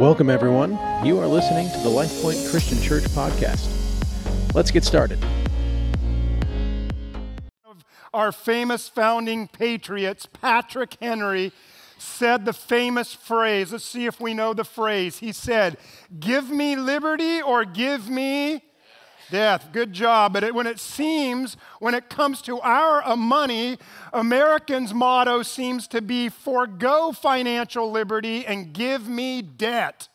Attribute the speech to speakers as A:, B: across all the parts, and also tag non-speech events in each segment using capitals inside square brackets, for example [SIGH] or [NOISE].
A: Welcome, everyone. You are listening to the LifePoint Christian Church podcast. Let's get started.
B: Our famous founding patriots, Patrick Henry, said the famous phrase. Let's see if we know the phrase. He said, Give me liberty or give me death. Good job. But it, when it seems, when it comes to our money, Americans' motto seems to be forego financial liberty and give me debt.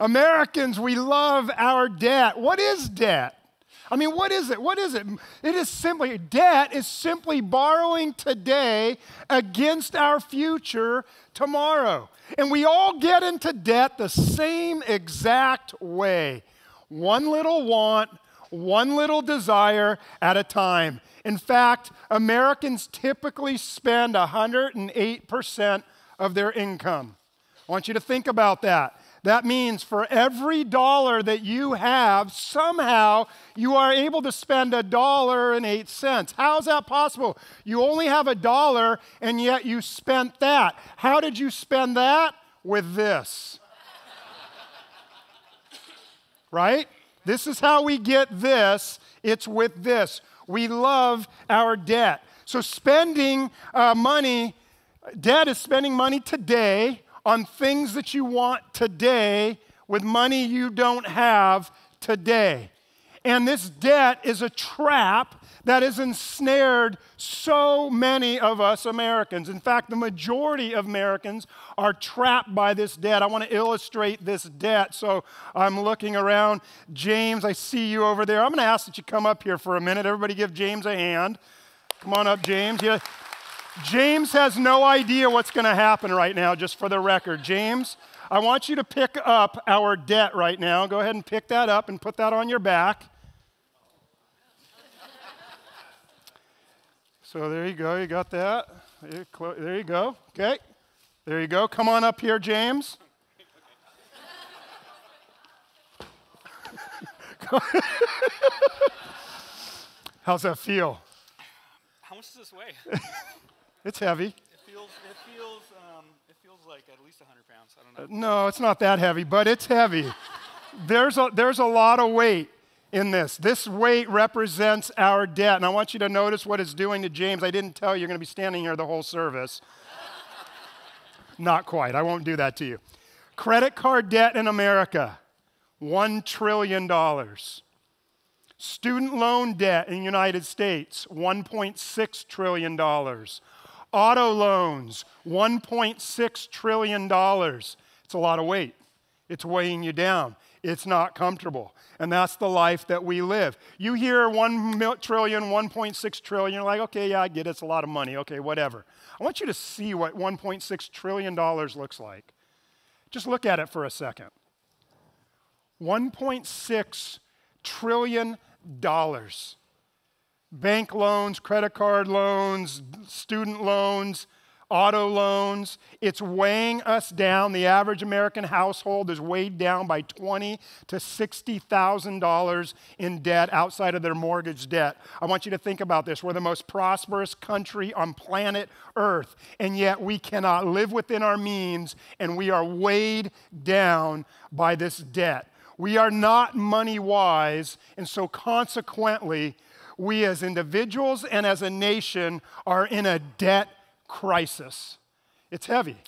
B: Americans, we love our debt. What is debt? I mean, what is it? What is it? It is simply, debt is simply borrowing today against our future tomorrow. And we all get into debt the same exact way one little want, one little desire at a time. In fact, Americans typically spend 108% of their income. I want you to think about that. That means for every dollar that you have, somehow you are able to spend a dollar and eight cents. How is that possible? You only have a dollar and yet you spent that. How did you spend that? With this. [LAUGHS] right? This is how we get this. It's with this. We love our debt. So, spending uh, money, debt is spending money today on things that you want today with money you don't have today. And this debt is a trap that has ensnared so many of us Americans. In fact, the majority of Americans are trapped by this debt. I want to illustrate this debt. So I'm looking around. James, I see you over there. I'm going to ask that you come up here for a minute. Everybody give James a hand. Come on up, James. Yeah. James has no idea what's going to happen right now, just for the record. James, I want you to pick up our debt right now. Go ahead and pick that up and put that on your back. So there you go. You got that. There you go. Okay. There you go. Come on up here, James. [LAUGHS] How's that feel?
C: How much does this weigh? [LAUGHS]
B: It's heavy.
C: It feels, it feels, um, it feels like at least 100 pounds. I don't
B: know. No, it's not that heavy, but it's heavy. [LAUGHS] there's, a, there's a lot of weight in this. This weight represents our debt. And I want you to notice what it's doing to James. I didn't tell you you're going to be standing here the whole service. [LAUGHS] not quite. I won't do that to you. Credit card debt in America, $1 trillion. Student loan debt in the United States, $1.6 trillion. Auto loans, $1.6 trillion. It's a lot of weight. It's weighing you down. It's not comfortable. And that's the life that we live. You hear 1 trillion, 1.6 trillion, you're like, okay, yeah, I get it. It's a lot of money. Okay, whatever. I want you to see what $1.6 trillion looks like. Just look at it for a second. $1.6 trillion bank loans, credit card loans, student loans, auto loans. It's weighing us down. The average American household is weighed down by twenty to sixty thousand dollars in debt outside of their mortgage debt. I want you to think about this. We're the most prosperous country on planet Earth, and yet we cannot live within our means, and we are weighed down by this debt. We are not money wise, and so consequently, we as individuals and as a nation are in a debt crisis. It's heavy.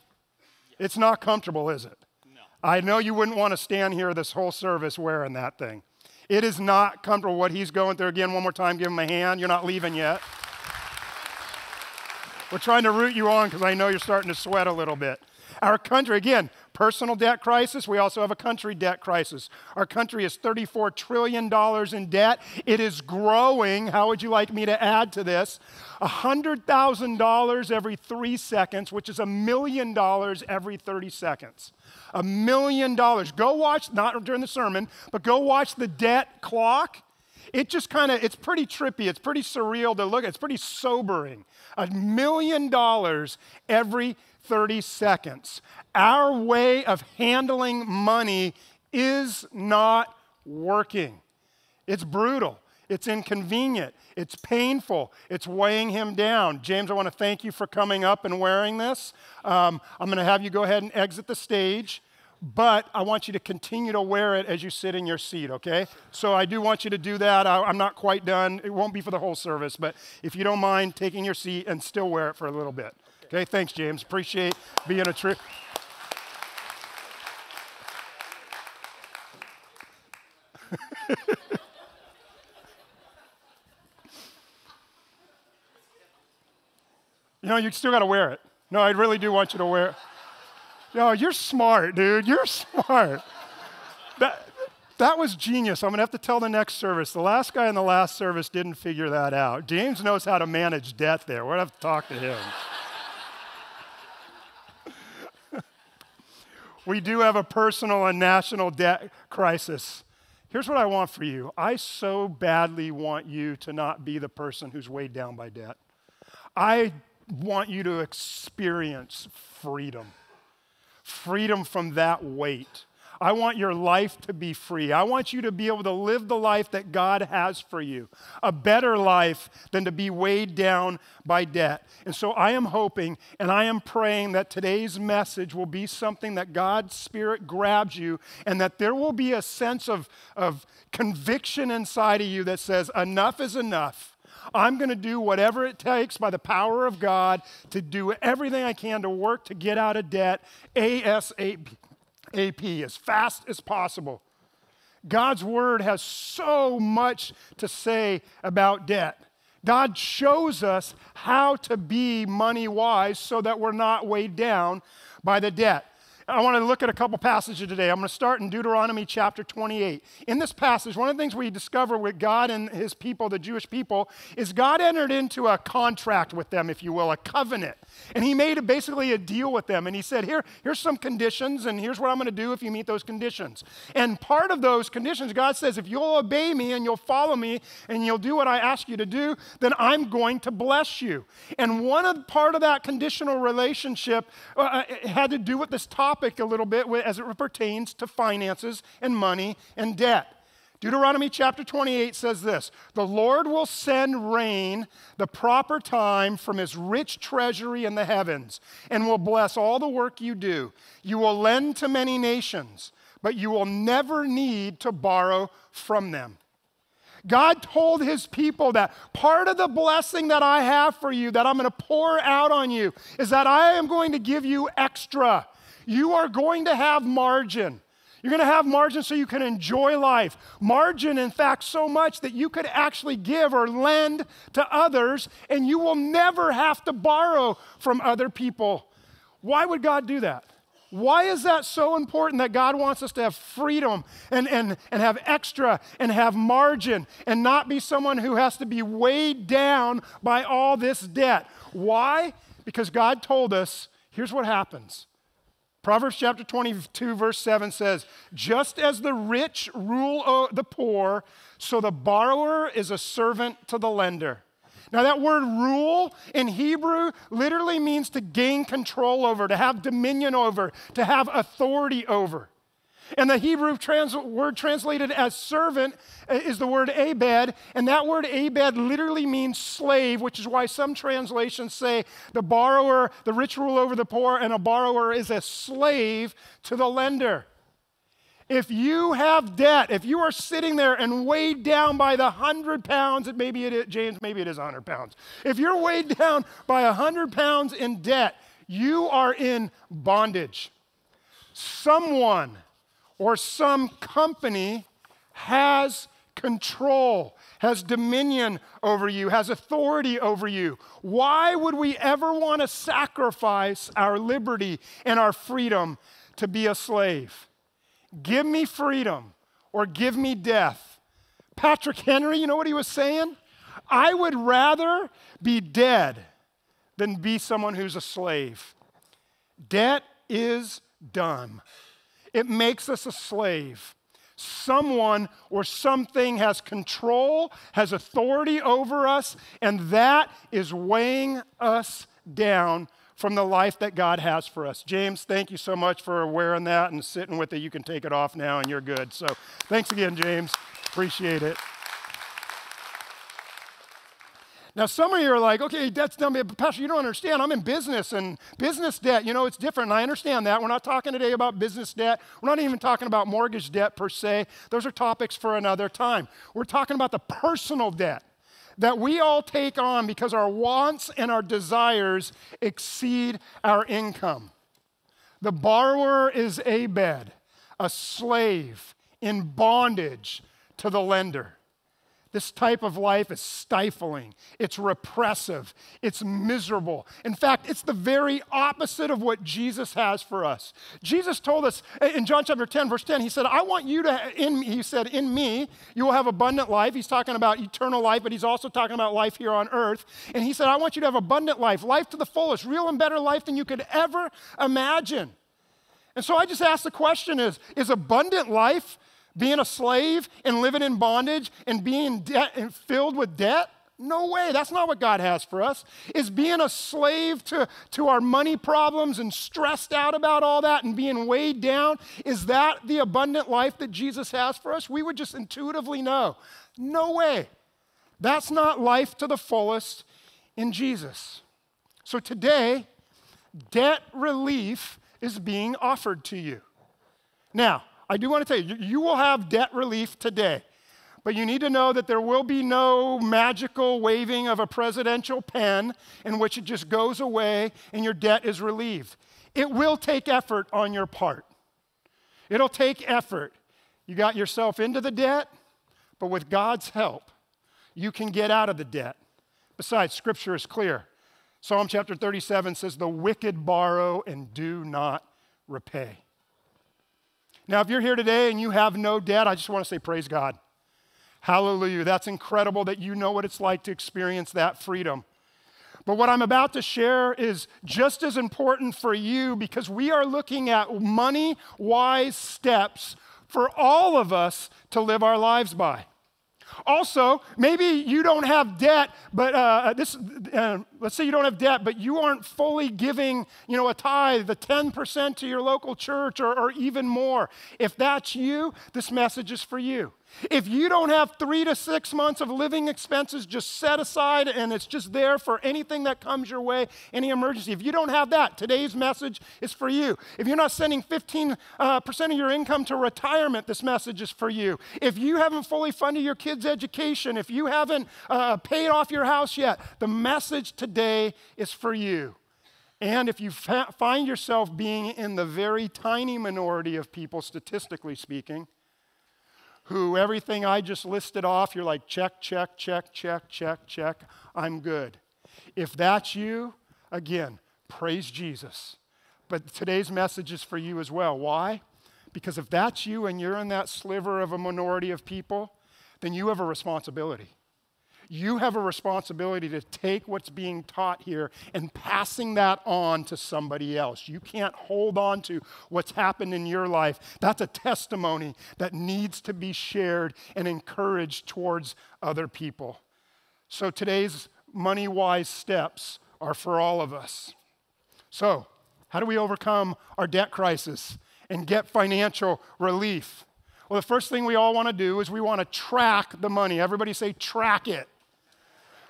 B: It's not comfortable, is it?
C: No.
B: I know you wouldn't want to stand here this whole service wearing that thing. It is not comfortable what he's going through. Again, one more time, give him a hand. You're not leaving yet. We're trying to root you on because I know you're starting to sweat a little bit. Our country, again, personal debt crisis. We also have a country debt crisis. Our country is $34 trillion in debt. It is growing. How would you like me to add to this? $100,000 every three seconds, which is a million dollars every 30 seconds. A million dollars. Go watch, not during the sermon, but go watch the debt clock it just kind of it's pretty trippy it's pretty surreal to look at it's pretty sobering a million dollars every 30 seconds. Our way of handling money is not working. It's brutal. It's inconvenient. It's painful. It's weighing him down. James, I want to thank you for coming up and wearing this. Um, I'm going to have you go ahead and exit the stage, but I want you to continue to wear it as you sit in your seat, okay? So I do want you to do that. I, I'm not quite done. It won't be for the whole service, but if you don't mind taking your seat and still wear it for a little bit. Okay, thanks, James. Appreciate being a trip. [LAUGHS] You know, you still got to wear it. No, I really do want you to wear it. No, you're smart, dude. You're [LAUGHS] smart. That, that was genius. I'm going to have to tell the next service. The last guy in the last service didn't figure that out. James knows how to manage debt there. We're going to have to talk to him. We do have a personal and national debt crisis. Here's what I want for you I so badly want you to not be the person who's weighed down by debt. I want you to experience freedom freedom from that weight. I want your life to be free. I want you to be able to live the life that God has for you, a better life than to be weighed down by debt. And so I am hoping and I am praying that today's message will be something that God's Spirit grabs you and that there will be a sense of, of conviction inside of you that says, enough is enough. I'm going to do whatever it takes by the power of God to do everything I can to work to get out of debt ASAP, as fast as possible. God's word has so much to say about debt. God shows us how to be money wise so that we're not weighed down by the debt. I want to look at a couple passages today. I'm going to start in Deuteronomy chapter 28. In this passage, one of the things we discover with God and his people, the Jewish people, is God entered into a contract with them, if you will, a covenant. And he made basically a deal with them. And he said, Here, here's some conditions, and here's what I'm going to do if you meet those conditions. And part of those conditions, God says, if you'll obey me and you'll follow me and you'll do what I ask you to do, then I'm going to bless you. And one of part of that conditional relationship uh, uh had to do with this topic topic a little bit as it pertains to finances and money and debt. Deuteronomy chapter 28 says this The Lord will send rain the proper time from his rich treasury in the heavens and will bless all the work you do. You will lend to many nations, but you will never need to borrow from them. God told his people that part of the blessing that I have for you, that I'm going to pour out on you, is that I am going to give you extra. You are going to have margin. You're going to have margin so you can enjoy life. Margin, in fact, so much that you could actually give or lend to others, and you will never have to borrow from other people. Why would God do that? Why is that so important that God wants us to have freedom and, and, and have extra and have margin and not be someone who has to be weighed down by all this debt? Why? Because God told us here's what happens Proverbs chapter 22, verse 7 says, Just as the rich rule the poor, so the borrower is a servant to the lender. Now, that word rule in Hebrew literally means to gain control over, to have dominion over, to have authority over. And the Hebrew trans- word translated as servant uh, is the word abed, and that word abed literally means slave, which is why some translations say the borrower, the rich rule over the poor, and a borrower is a slave to the lender. If you have debt, if you are sitting there and weighed down by the hundred pounds, maybe it is, James, maybe it is hundred pounds. If you're weighed down by a hundred pounds in debt, you are in bondage. Someone or some company has control, has dominion over you, has authority over you. Why would we ever want to sacrifice our liberty and our freedom to be a slave? Give me freedom or give me death. Patrick Henry, you know what he was saying? I would rather be dead than be someone who's a slave. Debt is dumb. It makes us a slave. Someone or something has control, has authority over us, and that is weighing us down from the life that God has for us. James, thank you so much for wearing that and sitting with it. You can take it off now and you're good. So thanks again, James. Appreciate it. Now, some of you are like, okay, debt's done, but Pastor, you don't understand. I'm in business and business debt, you know, it's different. And I understand that. We're not talking today about business debt. We're not even talking about mortgage debt per se. Those are topics for another time. We're talking about the personal debt that we all take on because our wants and our desires exceed our income. The borrower is abed, a slave in bondage to the lender. This type of life is stifling, it's repressive, it's miserable. In fact, it's the very opposite of what Jesus has for us. Jesus told us in John chapter 10, verse 10, he said, I want you to, in he said, in me, you will have abundant life. He's talking about eternal life, but he's also talking about life here on earth. And he said, I want you to have abundant life, life to the fullest, real and better life than you could ever imagine. And so I just ask the question is, is abundant life being a slave and living in bondage and being and filled with debt? No way. That's not what God has for us. Is being a slave to, to our money problems and stressed out about all that and being weighed down, is that the abundant life that Jesus has for us? We would just intuitively know. No way. That's not life to the fullest in Jesus. So today, debt relief is being offered to you. Now, I do want to tell you, you will have debt relief today. But you need to know that there will be no magical waving of a presidential pen in which it just goes away and your debt is relieved. It will take effort on your part. It'll take effort. You got yourself into the debt, but with God's help, you can get out of the debt. Besides, Scripture is clear. Psalm chapter 37 says, The wicked borrow and do not repay. Now, if you're here today and you have no debt, I just want to say, Praise God. Hallelujah. That's incredible that you know what it's like to experience that freedom. But what I'm about to share is just as important for you because we are looking at money wise steps for all of us to live our lives by. Also, maybe you don't have debt, but uh, this, uh, let's say you don't have debt, but you aren't fully giving, you know, a tithe, the 10% to your local church or, or even more. If that's you, this message is for you. If you don't have three to six months of living expenses just set aside and it's just there for anything that comes your way, any emergency, if you don't have that, today's message is for you. If you're not sending 15% uh, of your income to retirement, this message is for you. If you haven't fully funded your kids' education, if you haven't uh, paid off your house yet, the message today is for you. And if you fa- find yourself being in the very tiny minority of people, statistically speaking, who everything I just listed off, you're like, check, check, check, check, check, check, I'm good. If that's you, again, praise Jesus. But today's message is for you as well. Why? Because if that's you and you're in that sliver of a minority of people, then you have a responsibility you have a responsibility to take what's being taught here and passing that on to somebody else. You can't hold on to what's happened in your life. That's a testimony that needs to be shared and encouraged towards other people. So today's money wise steps are for all of us. So, how do we overcome our debt crisis and get financial relief? Well, the first thing we all want to do is we want to track the money. Everybody say, track it.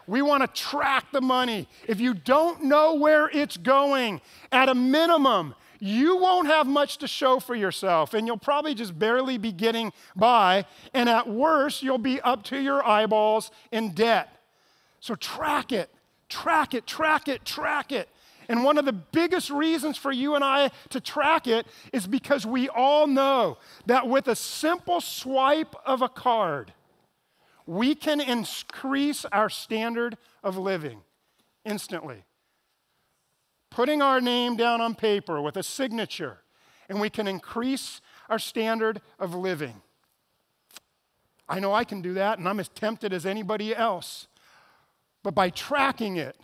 B: We want to track the money. If you don't know where it's going, at a minimum, you won't have much to show for yourself, and you'll probably just barely be getting by. And at worst, you'll be up to your eyeballs in debt. So track it, track it, track it, track it. And one of the biggest reasons for you and I to track it is because we all know that with a simple swipe of a card, we can increase our standard of living instantly. Putting our name down on paper with a signature, and we can increase our standard of living. I know I can do that, and I'm as tempted as anybody else. But by tracking it,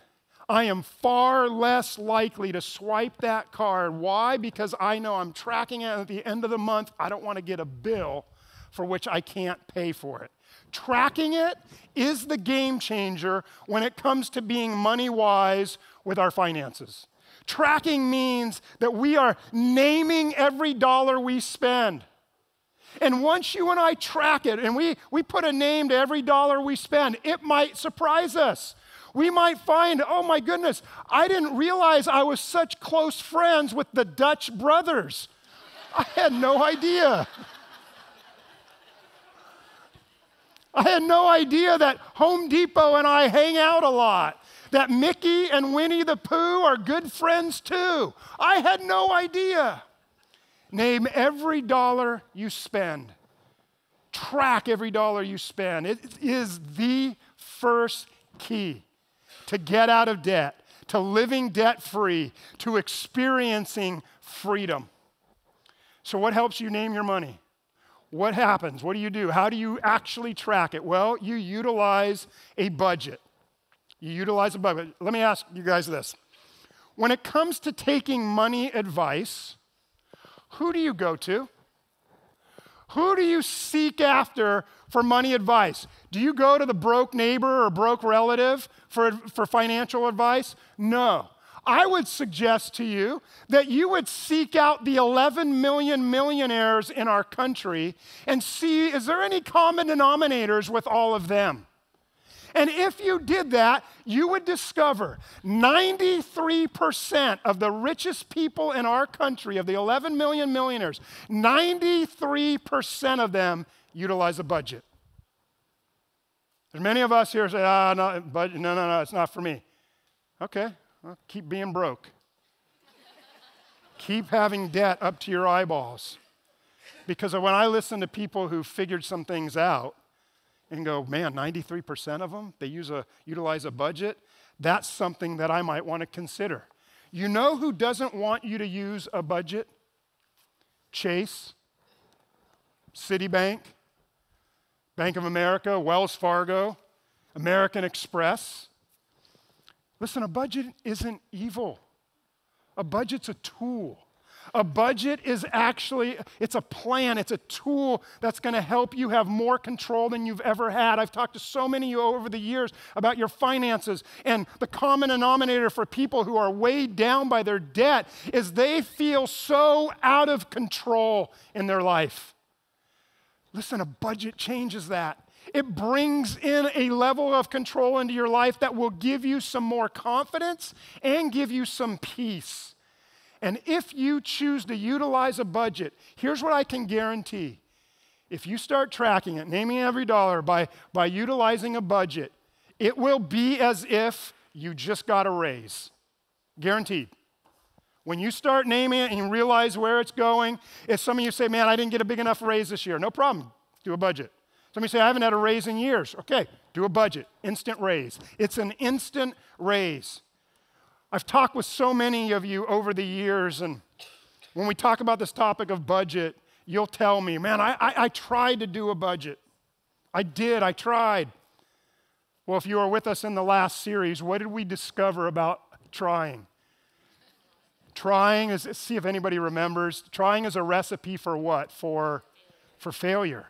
B: I am far less likely to swipe that card. Why? Because I know I'm tracking it at the end of the month. I don't want to get a bill for which I can't pay for it. Tracking it is the game changer when it comes to being money wise with our finances. Tracking means that we are naming every dollar we spend. And once you and I track it and we, we put a name to every dollar we spend, it might surprise us. We might find, oh my goodness, I didn't realize I was such close friends with the Dutch brothers. I had no idea. I had no idea that Home Depot and I hang out a lot, that Mickey and Winnie the Pooh are good friends too. I had no idea. Name every dollar you spend. Track every dollar you spend. It is the first key to get out of debt, to living debt free, to experiencing freedom. So, what helps you name your money? What happens? What do you do? How do you actually track it? Well, you utilize a budget. You utilize a budget. Let me ask you guys this. When it comes to taking money advice, who do you go to? Who do you seek after for money advice? Do you go to the broke neighbor or broke relative for, for financial advice? No. I would suggest to you that you would seek out the 11 million millionaires in our country and see is there any common denominators with all of them? And if you did that, you would discover 93% of the richest people in our country, of the 11 million millionaires, 93% of them utilize a budget. There's many of us here say, ah, no, budget, no, no, no, it's not for me. Okay, keep being broke. keep having debt up to your eyeballs. Because when I listen to people who figured some things out, and go, man, 93% of them, they use a, utilize a budget. That's something that I might want to consider. You know who doesn't want you to use a budget? Chase, Citibank, Bank of America, Wells Fargo, American Express. Listen, a budget isn't evil. A budget's a tool. A budget is actually it's a plan, it's a tool that's going to help you have more control than you've ever had. I've talked to so many of you over the years about your finances and the common denominator for people who are weighed down by their debt is they feel so out of control in their life. Listen, a budget changes that. It brings in a level of control into your life that will give you some more confidence and give you some peace. And if you choose to utilize a budget, here's what I can guarantee. If you start tracking it, naming every dollar by, by utilizing a budget, it will be as if you just got a raise. Guaranteed. When you start naming it and you realize where it's going, if some of you say, man, I didn't get a big enough raise this year, no problem, do a budget. Some of say, I haven't had a raise in years. Okay, do a budget, instant raise. It's an instant raise. I've talked with so many of you over the years, and when we talk about this topic of budget, you'll tell me, man, I, I, I tried to do a budget. I did, I tried. Well, if you were with us in the last series, what did we discover about trying? Trying is, see if anybody remembers, trying is a recipe for what? For, for failure.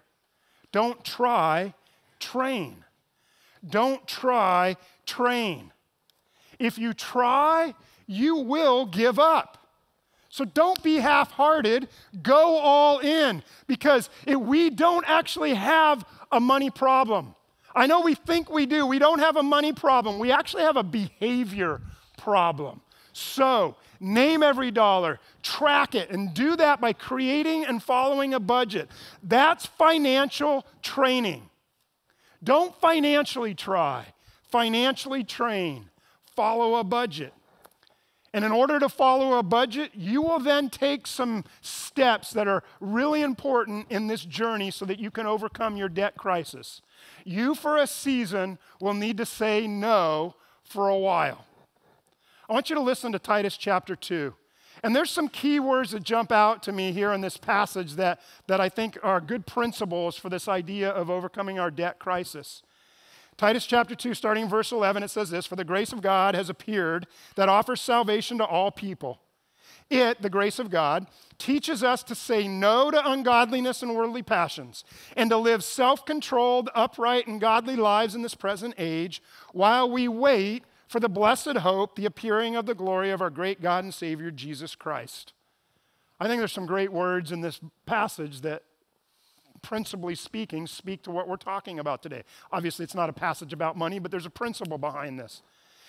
B: Don't try, train. Don't try, train. If you try, you will give up. So don't be half hearted, go all in because we don't actually have a money problem. I know we think we do. We don't have a money problem. We actually have a behavior problem. So, name every dollar, track it, and do that by creating and following a budget. That's financial training. Don't financially try, financially train follow a budget. And in order to follow a budget, you will then take some steps that are really important in this journey so that you can overcome your debt crisis. You, for a season, will need to say no for a while. I want you to listen to Titus chapter 2. And there's some key words that jump out to me here in this passage that, that I think are good principles for this idea of overcoming our debt crisis. Titus chapter 2, starting verse 11, it says this For the grace of God has appeared that offers salvation to all people. It, the grace of God, teaches us to say no to ungodliness and worldly passions and to live self controlled, upright, and godly lives in this present age while we wait for the blessed hope, the appearing of the glory of our great God and Savior, Jesus Christ. I think there's some great words in this passage that principally speaking, speak to what we're talking about today. Obviously, it's not a passage about money, but there's a principle behind this.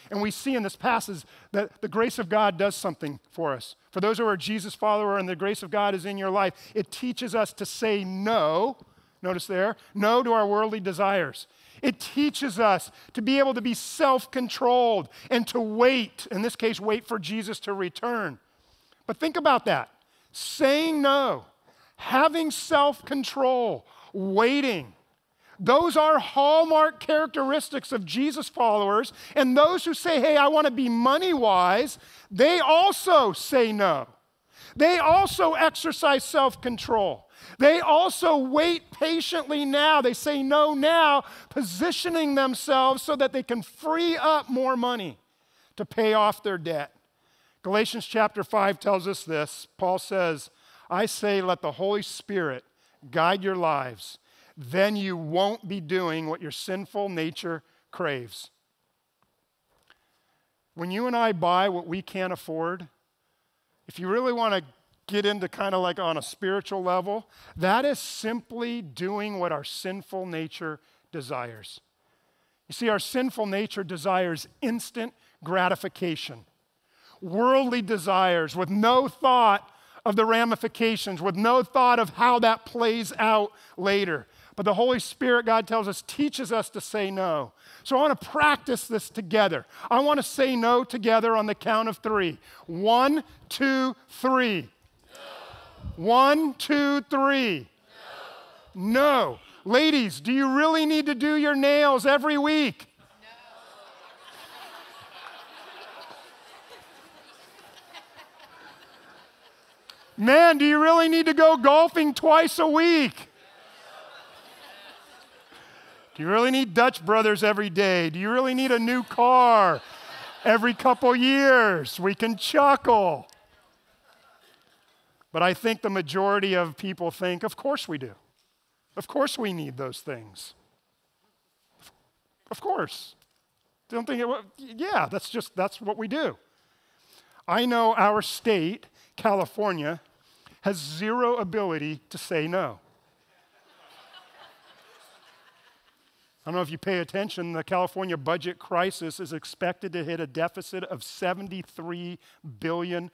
B: And we see in this passage that the grace of God does something for us. For those who are Jesus follower and the grace of God is in your life, it teaches us to say no. Notice there, no to our worldly desires. It teaches us to be able to be self controlled and to wait, in this case, wait for Jesus to return. But think about that saying no, having self control, waiting. Those are hallmark characteristics of Jesus followers. And those who say, hey, I want to be money wise, they also say no. They also exercise self control. They also wait patiently now. They say no now, positioning themselves so that they can free up more money to pay off their debt. Galatians chapter 5 tells us this. Paul says, I say, let the Holy Spirit guide your lives. Then you won't be doing what your sinful nature craves. When you and I buy what we can't afford, if you really want to get into kind of like on a spiritual level, that is simply doing what our sinful nature desires. You see, our sinful nature desires instant gratification worldly desires with no thought of the ramifications, with no thought of how that plays out later. But the Holy Spirit, God tells us, teaches us to say no. So I want to practice this together. I want to say no together on the count of three. One, two, three. No. One, two, three. No. no. Ladies, do you really need to do your nails every week? [LAUGHS] Man, do you really need to go golfing twice a week? You really need Dutch Brothers every day? Do you really need a new car every couple years? We can chuckle. But I think the majority of people think, of course we do. Of course we need those things. Of course. Don't think it, yeah, that's just, that's what we do. I know our state California, has zero ability to say no. I don't know if you pay attention, the California budget crisis is expected to hit a deficit of $73 billion.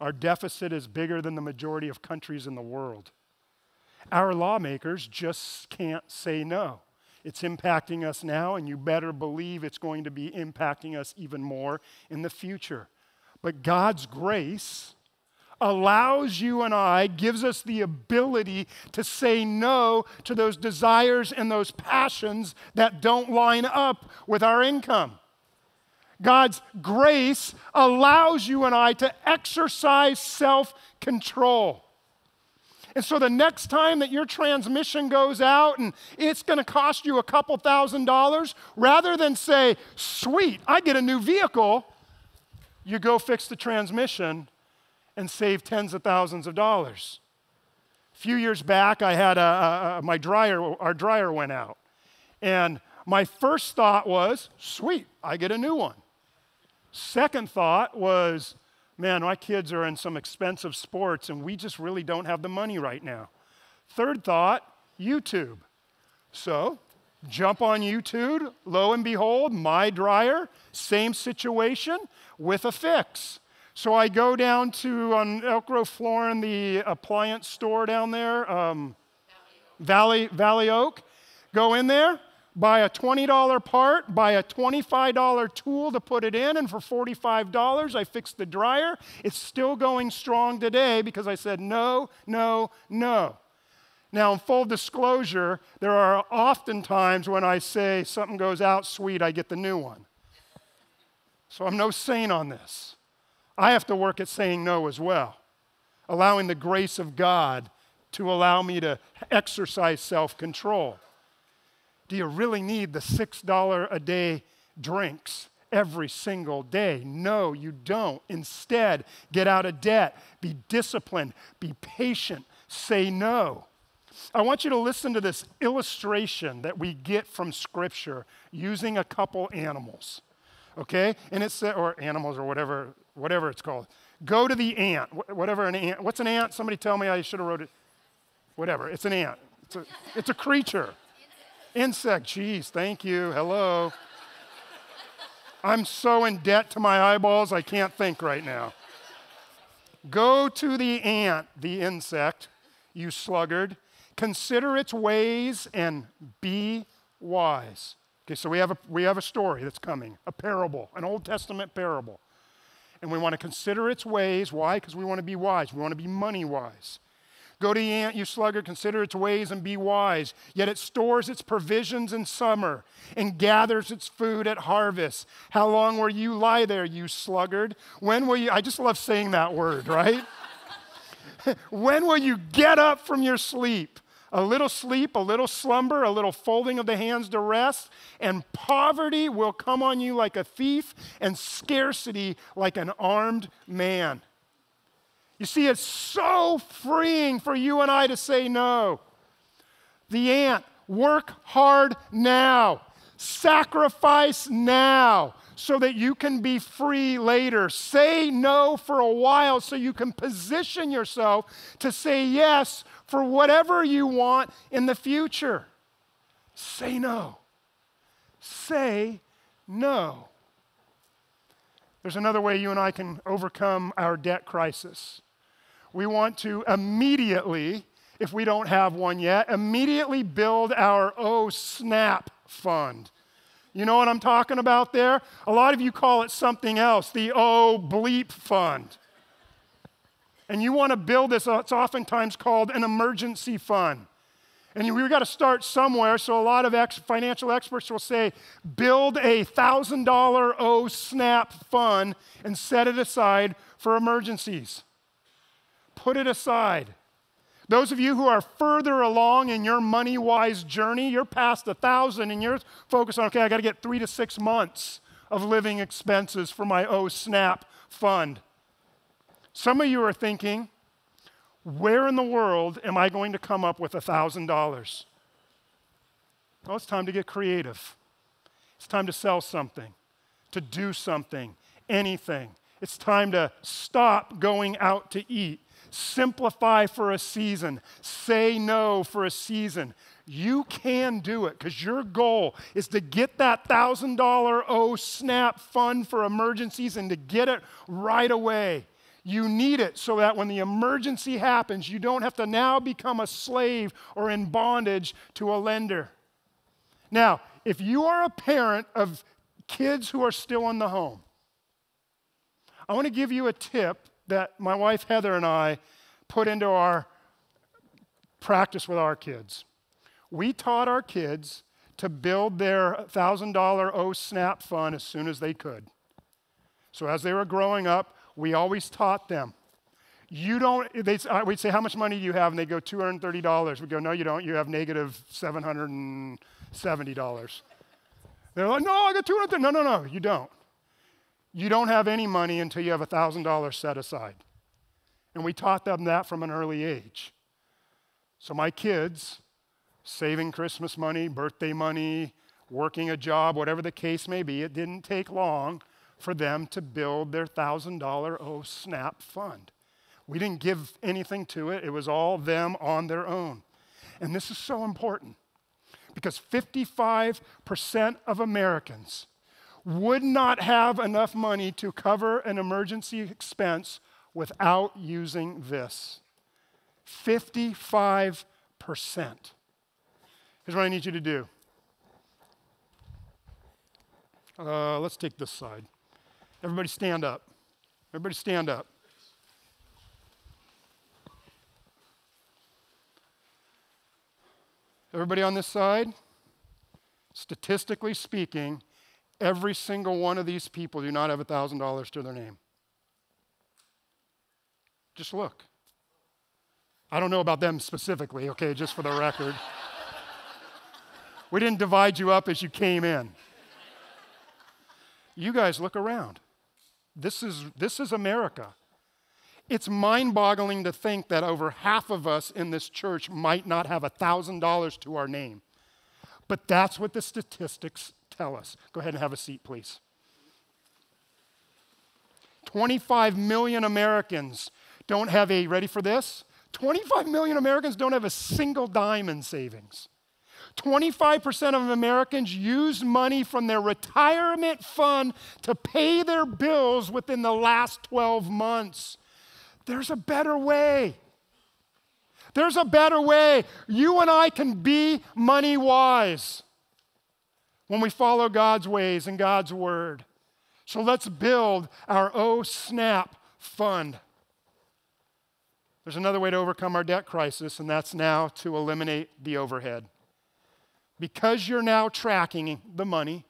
B: Our deficit is bigger than the majority of countries in the world. Our lawmakers just can't say no. It's impacting us now, and you better believe it's going to be impacting us even more in the future. But God's grace allows you and I, gives us the ability to say no to those desires and those passions that don't line up with our income. God's grace allows you and I to exercise self control. And so the next time that your transmission goes out and it's going to cost you a couple thousand dollars, rather than say, sweet, I get a new vehicle, you go fix the transmission and save tens of thousands of dollars. A few years back, I had a, a, my dryer, our dryer went out. And my first thought was, sweet, I get a new one. Second thought was, man, my kids are in some expensive sports and we just really don't have the money right now. Third thought, YouTube. So Jump on YouTube, lo and behold, my dryer, same situation with a fix. So I go down to on Elk Grove, Florin, the appliance store down there, um, Valley, Valley Oak. Go in there, buy a $20 part, buy a $25 tool to put it in, and for $45, I fixed the dryer. It's still going strong today because I said no, no, no. Now, in full disclosure, there are often times when I say something goes out sweet, I get the new one. So I'm no saint on this. I have to work at saying no as well, allowing the grace of God to allow me to exercise self control. Do you really need the $6 a day drinks every single day? No, you don't. Instead, get out of debt, be disciplined, be patient, say no. I want you to listen to this illustration that we get from Scripture using a couple animals. Okay? And it's, or animals or whatever, whatever it's called. Go to the ant, whatever an ant, what's an ant? Somebody tell me I should have wrote it. whatever. It's an ant. It's a, it's a creature. Insect. Jeez, thank you. Hello. I'm so in debt to my eyeballs, I can't think right now. Go to the ant, the insect, you sluggard. Consider its ways and be wise. Okay, so we have, a, we have a story that's coming, a parable, an Old Testament parable. And we want to consider its ways. Why? Because we want to be wise. We want to be money wise. Go to the ant, you sluggard, consider its ways and be wise. Yet it stores its provisions in summer and gathers its food at harvest. How long will you lie there, you sluggard? When will you? I just love saying that word, right? [LAUGHS] when will you get up from your sleep? A little sleep, a little slumber, a little folding of the hands to rest, and poverty will come on you like a thief, and scarcity like an armed man. You see, it's so freeing for you and I to say no. The ant, work hard now, sacrifice now so that you can be free later. Say no for a while so you can position yourself to say yes for whatever you want in the future. Say no. Say no. There's another way you and I can overcome our debt crisis we want to immediately, if we don't have one yet, immediately build our Oh Snap fund. You know what I'm talking about there? A lot of you call it something else, the Oh Bleep Fund. And you want to build this, it's oftentimes called an emergency fund. And we've got to start somewhere, so a lot of ex- financial experts will say build a $1,000 Oh Snap fund and set it aside for emergencies put it aside. Those of you who are further along in your money wise journey, you're past a thousand and you're focused on, okay, I got to get three to six months of living expenses for my O snap fund. Some of you are thinking, where in the world am I going to come up with a $1,000? Well, it's time to get creative. It's time to sell something, to do something, anything. It's time to stop going out to eat Simplify for a season. Say no for a season. You can do it because your goal is to get that $1,000 oh snap fund for emergencies and to get it right away. You need it so that when the emergency happens, you don't have to now become a slave or in bondage to a lender. Now, if you are a parent of kids who are still in the home, I want to give you a tip that my wife Heather and I put into our practice with our kids. We taught our kids to build their $1,000 O SNAP fund as soon as they could. So as they were growing up, we always taught them. You don't, they, uh, we'd say, How much money do you have? And they go, $230. We go, No, you don't. You have negative $770. They're like, No, I got 200 No, no, no, you don't you don't have any money until you have $1,000 set aside. And we taught them that from an early age. So my kids, saving Christmas money, birthday money, working a job, whatever the case may be, it didn't take long for them to build their $1,000 Oh Snap fund. We didn't give anything to it, it was all them on their own. And this is so important because 55% of Americans would not have enough money to cover an emergency expense without using this 55%. Here's what I need you to do. Uh, let's take this side. Everybody stand up. Everybody stand up. Everybody on this side, statistically speaking, Every single one of these people do not have $1,000 to their name. Just look. I don't know about them specifically, okay, just for the record. we didn't divide you up as you came in. You guys look around. This is, this is America. It's mind boggling to think that over half of us in this church might not have $1,000 to our name. But that's what the statistics tell us. Go ahead and have a seat, please. 25 million Americans don't have a, ready for this? 25 million Americans don't have a single dime in savings. 25% of Americans use money from their retirement fund to pay their bills within the last 12 months. There's a better way. There's a better way. You and I can be money wise when we follow God's ways and God's word. So let's build our O Snap fund. There's another way to overcome our debt crisis, and that's now to eliminate the overhead. Because you're now tracking the money,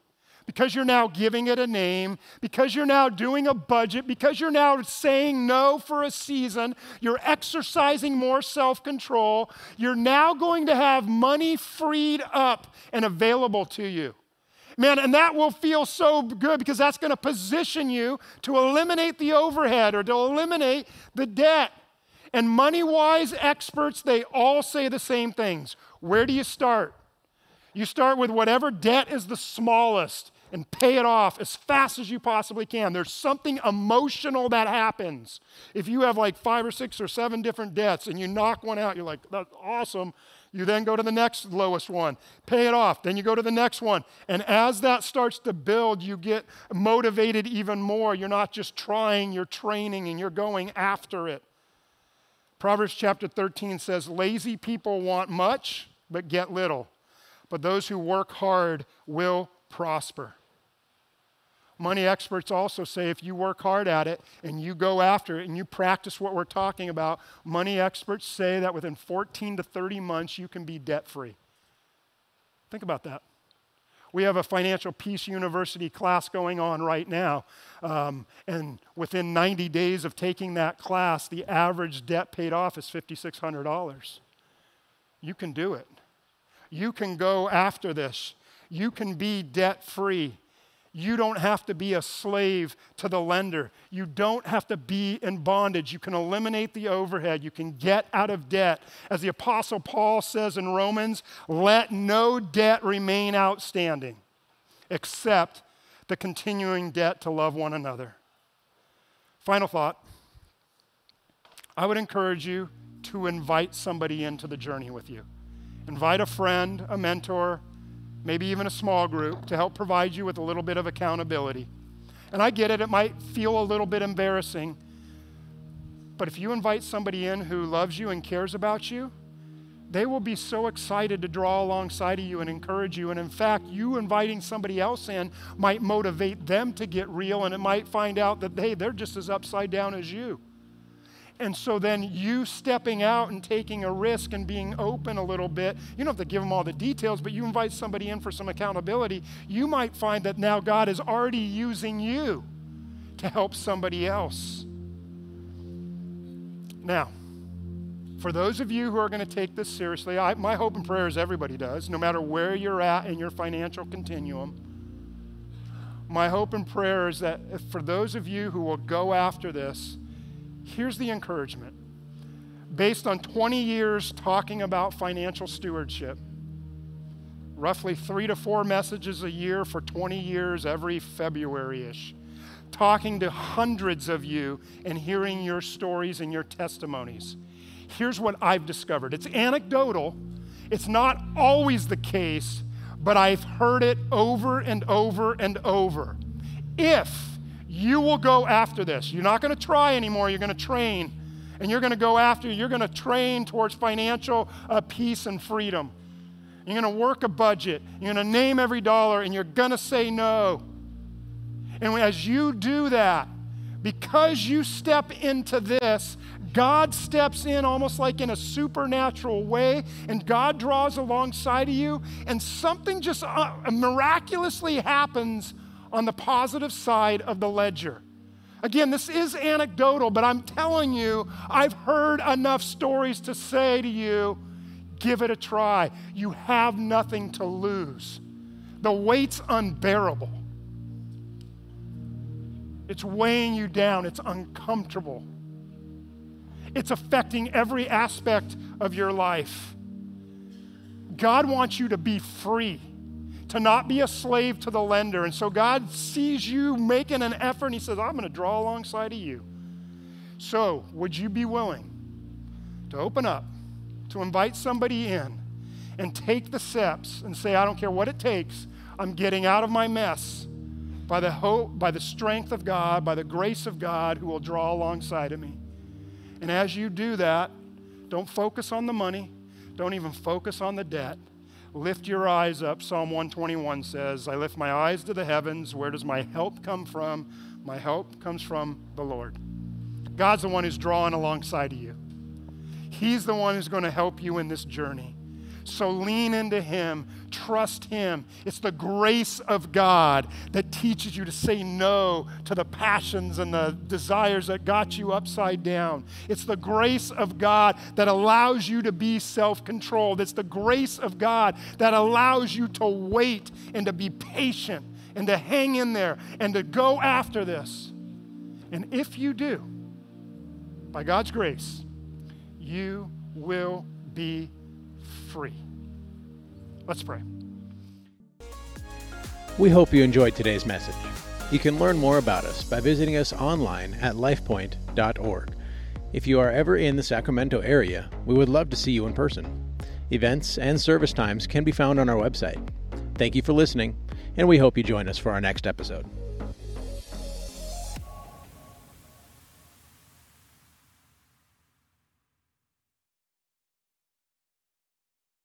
B: because you're now giving it a name, because you're now doing a budget, because you're now saying no for a season, you're exercising more self control, you're now going to have money freed up and available to you. Man, and that will feel so good because that's going to position you to eliminate the overhead or to eliminate the debt. And money wise experts, they all say the same things. Where do you start? You start with whatever debt is the smallest and pay it off as fast as you possibly can. There's something emotional that happens. If you have like five or six or seven different debts and you knock one out, you're like, that's awesome. You then go to the next lowest one, pay it off. Then you go to the next one. And as that starts to build, you get motivated even more. You're not just trying, you're training and you're going after it. Proverbs chapter 13 says, Lazy people want much, but get little. But those who work hard will prosper. Money experts also say if you work hard at it and you go after it and you practice what we're talking about, money experts say that within 14 to 30 months you can be debt free. Think about that. We have a Financial Peace University class going on right now. Um, and within 90 days of taking that class, the average debt paid off is $5,600. You can do it. You can go after this. You can be debt free. You don't have to be a slave to the lender. You don't have to be in bondage. You can eliminate the overhead. You can get out of debt. As the Apostle Paul says in Romans, let no debt remain outstanding except the continuing debt to love one another. Final thought I would encourage you to invite somebody into the journey with you. Invite a friend, a mentor, maybe even a small group to help provide you with a little bit of accountability. And I get it, it might feel a little bit embarrassing, but if you invite somebody in who loves you and cares about you, they will be so excited to draw alongside of you and encourage you. And in fact, you inviting somebody else in might motivate them to get real, and it might find out that, hey, they're just as upside down as you. And so then you stepping out and taking a risk and being open a little bit, you don't have to give them all the details, but you invite somebody in for some accountability, you might find that now God is already using you to help somebody else. Now, for those of you who are going to take this seriously, I, my hope and prayer is everybody does, no matter where you're at in your financial continuum. My hope and prayer is that for those of you who will go after this, Here's the encouragement based on 20 years talking about financial stewardship, roughly three to four messages a year for 20 years, every February ish, talking to hundreds of you and hearing your stories and your testimonies. Here's what I've discovered it's anecdotal, it's not always the case, but I've heard it over and over and over. If you will go after this. You're not going to try anymore, you're going to train. And you're going to go after, you're going to train towards financial uh, peace and freedom. You're going to work a budget. You're going to name every dollar and you're going to say no. And as you do that, because you step into this, God steps in almost like in a supernatural way, and God draws alongside of you, and something just uh, miraculously happens on the positive side of the ledger. Again, this is anecdotal, but I'm telling you, I've heard enough stories to say to you give it a try. You have nothing to lose. The weight's unbearable, it's weighing you down, it's uncomfortable, it's affecting every aspect of your life. God wants you to be free to not be a slave to the lender. And so God sees you making an effort and He says, I'm going to draw alongside of you. So, would you be willing to open up, to invite somebody in, and take the steps and say, I don't care what it takes, I'm getting out of my mess by the hope, by the strength of God, by the grace of God who will draw alongside of me. And as you do that, don't focus on the money, don't even focus on the debt. Lift your eyes up. Psalm 121 says, I lift my eyes to the heavens. Where does my help come from? My help comes from the Lord. God's the one who's drawing alongside of you. He's the one who's going to help you in this journey. So lean into Him, trust Him. It's the grace of God that teaches you to say no to the passions and the desires that got you upside down. It's the grace of God that allows you to be self controlled. It's the grace of God that allows you to wait and to be patient and to hang in there and to go after this. And if you do, by God's grace, you will be free. Let's pray.
A: We hope you enjoyed today's message. You can learn more about us by visiting us online at lifepoint.org. If you are ever in the Sacramento area, we would love to see you in person. Events and service times can be found on our website. Thank you for listening, and we hope you join us for our next episode.